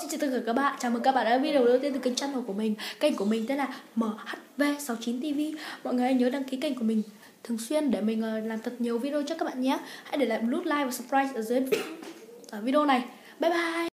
xin chào tất cả các bạn. Chào mừng các bạn đã video đầu tiên từ kênh channel của mình. Kênh của mình tên là MHV69TV Mọi người hãy nhớ đăng ký kênh của mình thường xuyên để mình ờ, làm thật nhiều video cho các bạn nhé. Hãy để lại một nút like và subscribe ở dưới ở video này. Bye bye!